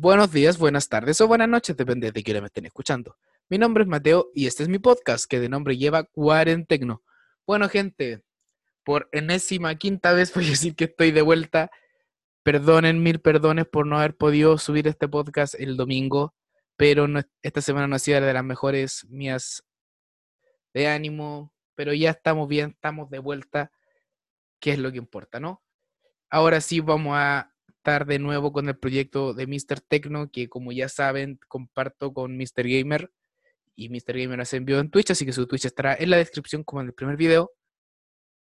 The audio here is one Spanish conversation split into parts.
Buenos días, buenas tardes o buenas noches, depende de quién me estén escuchando. Mi nombre es Mateo y este es mi podcast que de nombre lleva Cuarentecno. Bueno, gente, por enésima quinta vez voy a decir que estoy de vuelta. Perdonen mil perdones por no haber podido subir este podcast el domingo, pero esta semana no ha sido de las mejores mías de ánimo, pero ya estamos bien, estamos de vuelta, que es lo que importa, ¿no? Ahora sí vamos a estar de nuevo con el proyecto de Mr. Tecno, que como ya saben, comparto con Mr. Gamer. Y Mr. Gamer hace envío en Twitch, así que su Twitch estará en la descripción como en el primer video.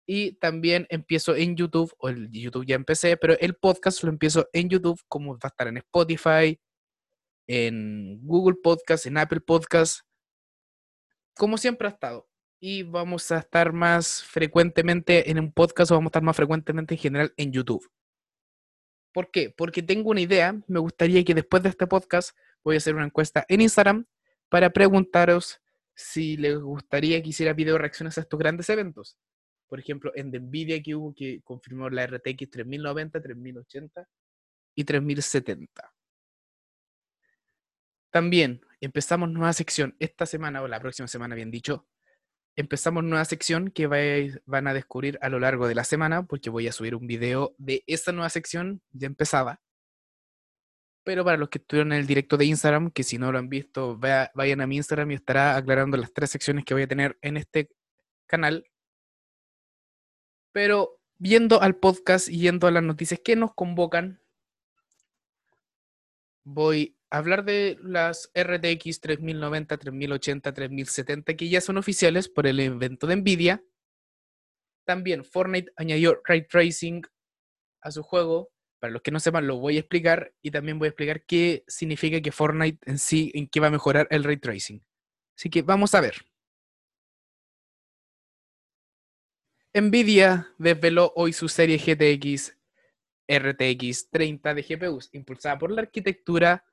Y también empiezo en YouTube, o el YouTube ya empecé, pero el podcast lo empiezo en YouTube, como va a estar en Spotify, en Google Podcast, en Apple Podcast, como siempre ha estado. Y vamos a estar más frecuentemente en un podcast o vamos a estar más frecuentemente en general en YouTube. ¿Por qué? Porque tengo una idea. Me gustaría que después de este podcast voy a hacer una encuesta en Instagram para preguntaros si les gustaría que hiciera video reacciones a estos grandes eventos. Por ejemplo, en Nvidia que hubo que confirmó la RTX 3090, 3080 y 3070. También empezamos nueva sección esta semana, o la próxima semana, bien dicho, empezamos nueva sección que van a descubrir a lo largo de la semana, porque voy a subir un video de esta nueva sección ya empezada. Pero para los que estuvieron en el directo de Instagram, que si no lo han visto, vayan a mi Instagram y estará aclarando las tres secciones que voy a tener en este canal. Pero viendo al podcast y yendo a las noticias que nos convocan, voy hablar de las RTX 3090, 3080, 3070 que ya son oficiales por el evento de Nvidia. También Fortnite añadió ray tracing a su juego. Para los que no sepan, lo voy a explicar y también voy a explicar qué significa que Fortnite en sí, en qué va a mejorar el ray tracing. Así que vamos a ver. Nvidia desveló hoy su serie GTX RTX 30 de GPUs, impulsada por la arquitectura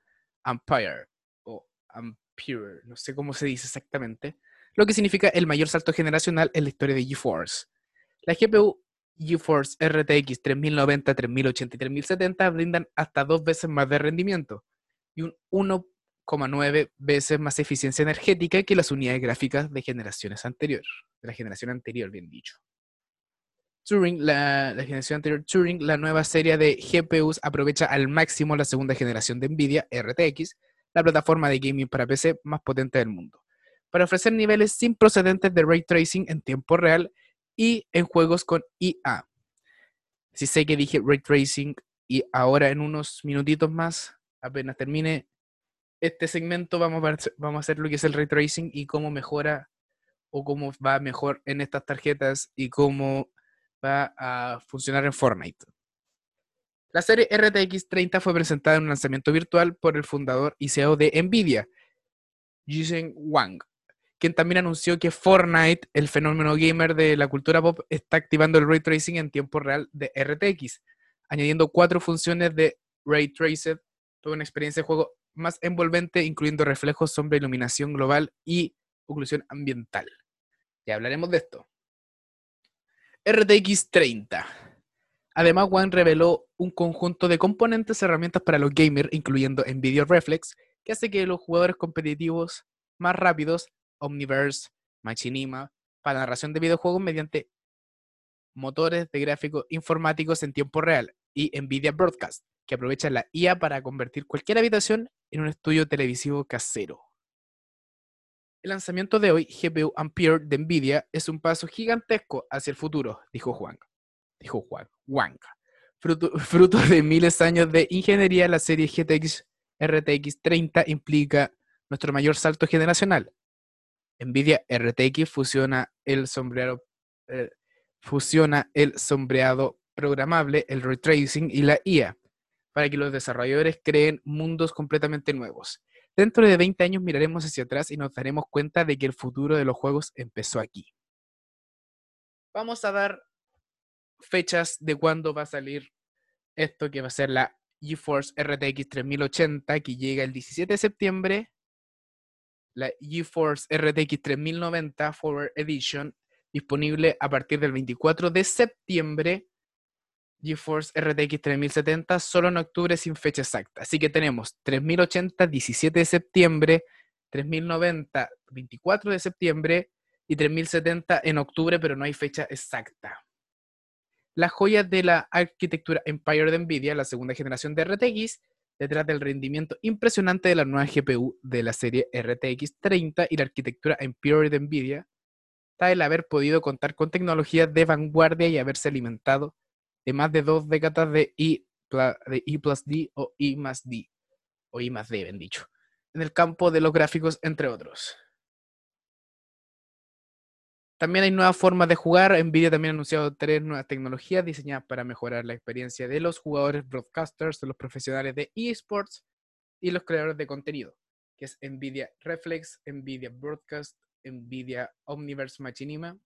Ampere o Ampere, no sé cómo se dice exactamente, lo que significa el mayor salto generacional en la historia de GeForce. La GPU GeForce RTX 3090, 3080 y 3070 brindan hasta dos veces más de rendimiento y un 1,9 veces más eficiencia energética que las unidades gráficas de generaciones anteriores, de la generación anterior, bien dicho. Turing, la, generación anterior Turing, la nueva serie de GPUs aprovecha al máximo la segunda generación de NVIDIA RTX, la plataforma de gaming para PC más potente del mundo, para ofrecer niveles sin procedentes de ray tracing en tiempo real y en juegos con IA. Si sé que dije ray tracing y ahora en unos minutitos más, apenas termine este segmento, vamos a, hacer lo que es el ray tracing y cómo mejora o cómo va mejor en estas tarjetas y cómo va a funcionar en Fortnite. La serie RTX 30 fue presentada en un lanzamiento virtual por el fundador y CEO de Nvidia, Jensen Wang, quien también anunció que Fortnite, el fenómeno gamer de la cultura pop, está activando el ray tracing en tiempo real de RTX, añadiendo cuatro funciones de ray traced, toda una experiencia de juego más envolvente, incluyendo reflejos, sombra, iluminación global y oclusión ambiental. Ya hablaremos de esto. RTX 30. Además, One reveló un conjunto de componentes y herramientas para los gamers, incluyendo NVIDIA Reflex, que hace que los jugadores competitivos más rápidos, Omniverse, Machinima, para narración de videojuegos mediante motores de gráficos informáticos en tiempo real, y NVIDIA Broadcast, que aprovecha la IA para convertir cualquier habitación en un estudio televisivo casero. El lanzamiento de hoy, GPU Ampere de Nvidia, es un paso gigantesco hacia el futuro, dijo Juan. Dijo Juan. Juan. Fruto, de miles de años de ingeniería, la serie GTX RTX 30 implica nuestro mayor salto generacional. Nvidia RTX fusiona el eh, fusiona el sombreado programable, el ray tracing y la IA para que los desarrolladores creen mundos completamente nuevos. Dentro de 20 años miraremos hacia atrás y nos daremos cuenta de que el futuro de los juegos empezó aquí. Vamos a dar fechas de cuándo va a salir esto que va a ser la GeForce RTX 3080 que llega el 17 de septiembre, la GeForce RTX 3090 Forward Edition disponible a partir del 24 de septiembre GeForce RTX 3070 solo en octubre sin fecha exacta. Así que tenemos 3080 17 de septiembre, 3090 24 de septiembre y 3070 en octubre, pero no hay fecha exacta. Las joyas de la arquitectura Empire de Nvidia, la segunda generación de RTX, detrás del rendimiento impresionante de la nueva GPU de la serie RTX 30 y la arquitectura Empire de Nvidia, está el haber podido contar con tecnologías de vanguardia y haberse alimentado de más de dos décadas de I, de I plus D o I más D, o I más D, bien dicho, en el campo de los gráficos, entre otros. También hay nuevas formas de jugar. Nvidia también ha anunciado tres nuevas tecnologías diseñadas para mejorar la experiencia de los jugadores broadcasters, de los profesionales de esports y los creadores de contenido, que es Nvidia Reflex, Nvidia Broadcast, Nvidia Omniverse Machinima.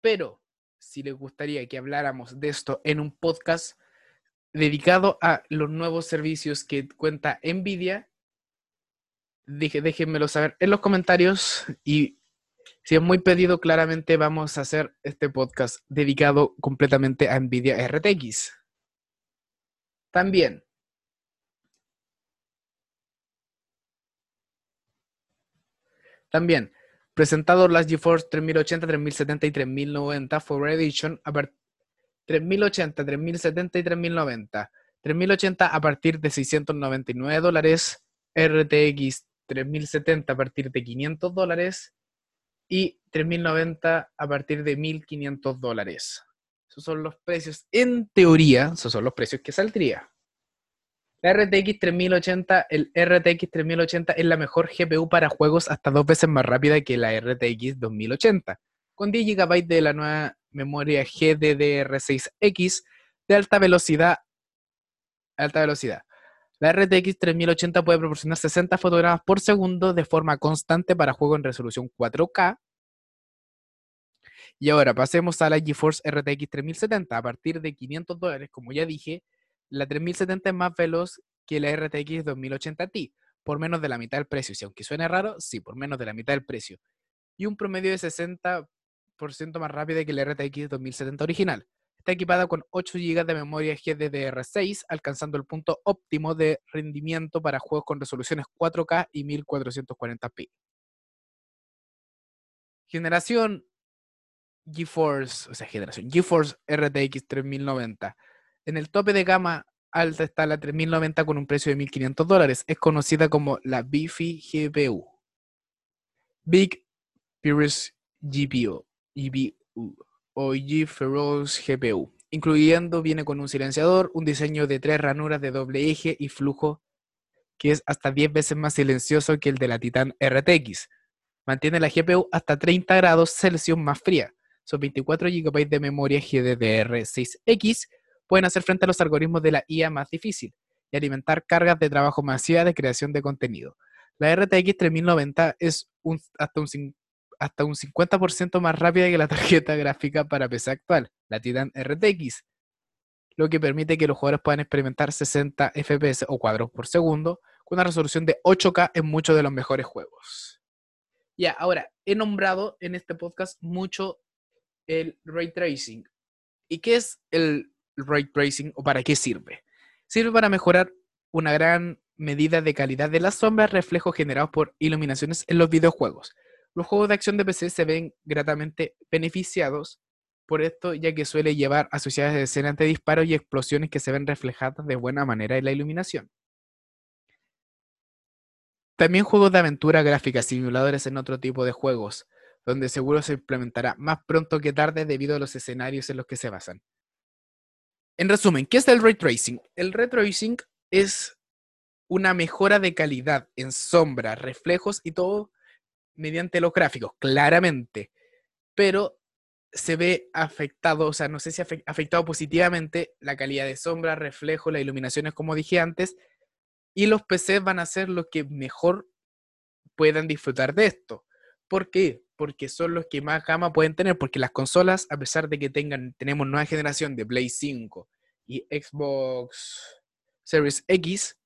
Pero si les gustaría que habláramos de esto en un podcast dedicado a los nuevos servicios que cuenta Nvidia, déjenmelo saber en los comentarios y si es muy pedido, claramente vamos a hacer este podcast dedicado completamente a Nvidia RTX. También. También, presentado las GeForce 3080, 3070 y 3090 for Edition, a 3080, 3070 y 3090. 3080 a partir de 699 dólares, RTX 3070 a partir de 500 dólares y 3.090 a partir de 1.500 dólares. Esos son los precios, en teoría, esos son los precios que saldría. RTX 3080, el RTX 3080 es la mejor GPU para juegos hasta dos veces más rápida que la RTX 2080, con 10 GB de la nueva memoria GDDR6X de alta velocidad. Alta velocidad. La RTX 3080 puede proporcionar 60 fotogramas por segundo de forma constante para juegos en resolución 4K. Y ahora pasemos a la GeForce RTX 3070. A partir de 500 dólares, como ya dije, la 3070 es más veloz que la RTX 2080 Ti, por menos de la mitad del precio. Si aunque suene raro, sí, por menos de la mitad del precio. Y un promedio de 60% más rápida que la RTX 2070 original. Está equipada con 8 GB de memoria GDDR6, alcanzando el punto óptimo de rendimiento para juegos con resoluciones 4K y 1440p. Generación GeForce, o sea, generación GeForce RTX 3090. En el tope de gama alta está la 3090 con un precio de 1500 dólares. Es conocida como la Beefy GPU. Big Purus GPU. GPU o GeForce GPU, incluyendo viene con un silenciador, un diseño de tres ranuras de doble eje y flujo que es hasta 10 veces más silencioso que el de la Titan RTX. Mantiene la GPU hasta 30 grados Celsius más fría. Son 24 GB de memoria GDDR6X. Pueden hacer frente a los algoritmos de la IA más difícil y alimentar cargas de trabajo masiva de creación de contenido. La RTX 3090 es hasta un hasta un 50% más rápida que la tarjeta gráfica para PC actual, la Titan RTX, lo que permite que los jugadores puedan experimentar 60 FPS o cuadros por segundo con una resolución de 8K en muchos de los mejores juegos. Ya, ahora, he nombrado en este podcast mucho el ray tracing. ¿Y qué es el ray tracing o para qué sirve? Sirve para mejorar una gran medida de calidad de las sombras reflejos generados por iluminaciones en los videojuegos los juegos de acción de PC se ven gratamente beneficiados por esto, ya que suele llevar asociadas escenas de disparos y explosiones que se ven reflejadas de buena manera en la iluminación. También juegos de aventura gráfica, simuladores en otro tipo de juegos, donde seguro se implementará más pronto que tarde debido a los escenarios en los que se basan. En resumen, ¿qué es el ray tracing? El ray tracing es una mejora de calidad en sombra, reflejos y todo mediante los gráficos, claramente, pero se ve afectado, o sea, no sé si ha afectado positivamente la calidad de sombra, reflejo, las iluminaciones, como dije antes, y los PCs van a ser los que mejor puedan disfrutar de esto. ¿Por qué? Porque son los que más gama pueden tener, porque las consolas, a pesar de que tengan, tenemos nueva generación de Play 5 y Xbox Series X,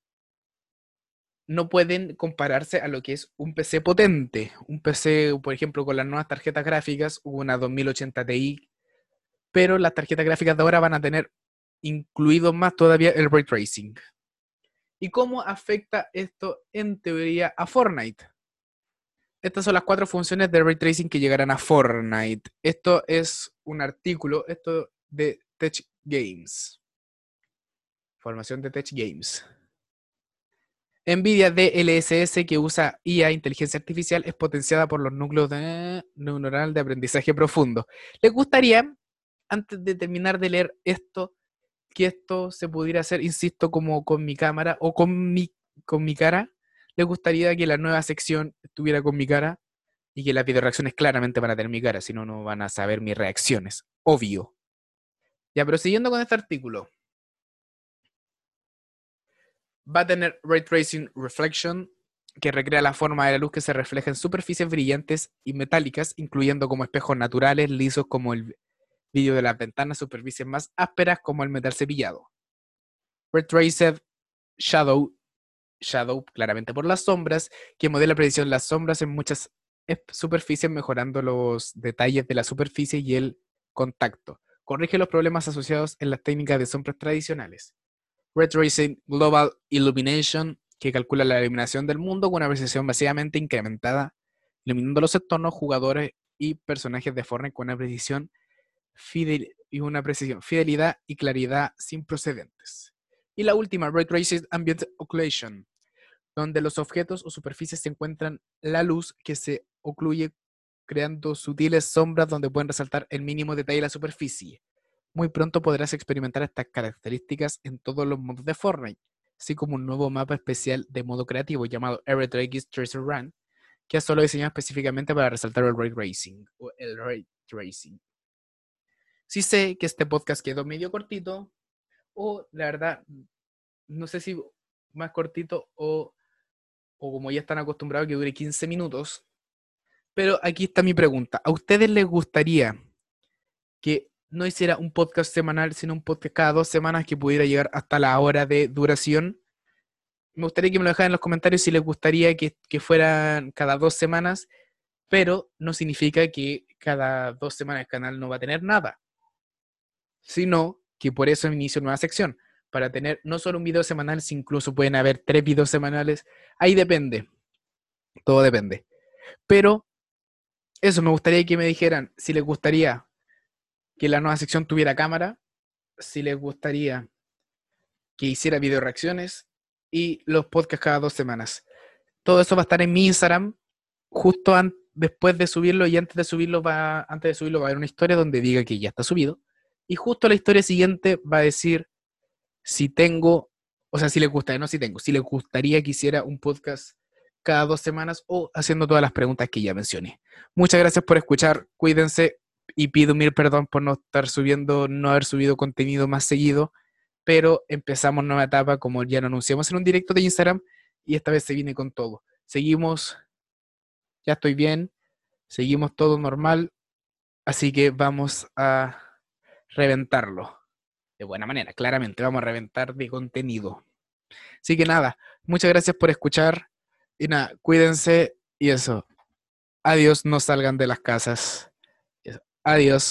no pueden compararse a lo que es un PC potente. Un PC, por ejemplo, con las nuevas tarjetas gráficas, una 2080 Ti, pero las tarjetas gráficas de ahora van a tener incluido más todavía el ray tracing. ¿Y cómo afecta esto en teoría a Fortnite? Estas son las cuatro funciones de ray tracing que llegarán a Fortnite. Esto es un artículo, esto de Tech Games. Formación de Tech Games. NVIDIA DLSS que usa IA, inteligencia artificial, es potenciada por los núcleos de de aprendizaje profundo. ¿Les gustaría, antes de terminar de leer esto, que esto se pudiera hacer, insisto, como con mi cámara o con mi, con mi cara? ¿Les gustaría que la nueva sección estuviera con mi cara? Y que las reacciones claramente van a tener mi cara, si no, no van a saber mis reacciones. Obvio. Ya, pero siguiendo con este artículo va a tener Ray Tracing Reflection, que recrea la forma de la luz que se refleja en superficies brillantes y metálicas, incluyendo como espejos naturales, lisos como el vidrio de las ventanas, superficies más ásperas como el metal cepillado. Ray Traced Shadow, Shadow claramente por las sombras, que modela predicción las sombras en muchas superficies, mejorando los detalles de la superficie y el contacto. Corrige los problemas asociados en las técnicas de sombras tradicionales. Red Racing Global Illumination, que calcula la iluminación del mundo con una precisión masivamente incrementada, iluminando los entornos, jugadores y personajes de Fortnite con una precisión y una precisión, fidelidad y claridad sin procedentes. Y la última, Ray Tracing Ambient Occlusion, donde los objetos o superficies se encuentran la luz que se ocluye creando sutiles sombras donde pueden resaltar el mínimo detalle de la superficie. Muy pronto podrás experimentar estas características en todos los modos de Fortnite, así como un nuevo mapa especial de modo creativo llamado RTX Tracer Run, que es solo diseñado específicamente para resaltar el ray tracing o el ray tracing. Sí sé que este podcast quedó medio cortito, o la verdad, no sé si más cortito o, o como ya están acostumbrados que dure 15 minutos, pero aquí está mi pregunta. ¿A ustedes les gustaría que no hiciera un podcast semanal, sino un podcast cada dos semanas que pudiera llegar hasta la hora de duración. Me gustaría que me lo dejaran en los comentarios si les gustaría que, que fueran cada dos semanas, pero no significa que cada dos semanas el canal no va a tener nada, sino que por eso inicio nueva sección, para tener no solo un video semanal, sino incluso pueden haber tres videos semanales, ahí depende, todo depende. Pero eso, me gustaría que me dijeran si les gustaría que la nueva sección tuviera cámara, si les gustaría que hiciera video reacciones y los podcasts cada dos semanas. Todo eso va a estar en mi Instagram justo después de subirlo y antes de subirlo va antes de subirlo va a haber una historia donde diga que ya está subido y justo la historia siguiente va a decir si tengo, o sea, si les gustaría, no si tengo, si les gustaría que hiciera un podcast cada dos semanas o haciendo todas las preguntas que ya mencioné. Muchas gracias por escuchar, cuídense, y pido mil perdón por no estar subiendo, no haber subido contenido más seguido, pero empezamos nueva etapa como ya lo anunciamos en un directo de Instagram y esta vez se viene con todo. Seguimos, ya estoy bien, seguimos todo normal, así que vamos a reventarlo. De buena manera, claramente, vamos a reventar de contenido. Así que nada, muchas gracias por escuchar y nada, cuídense y eso. Adiós, no salgan de las casas. Adiós.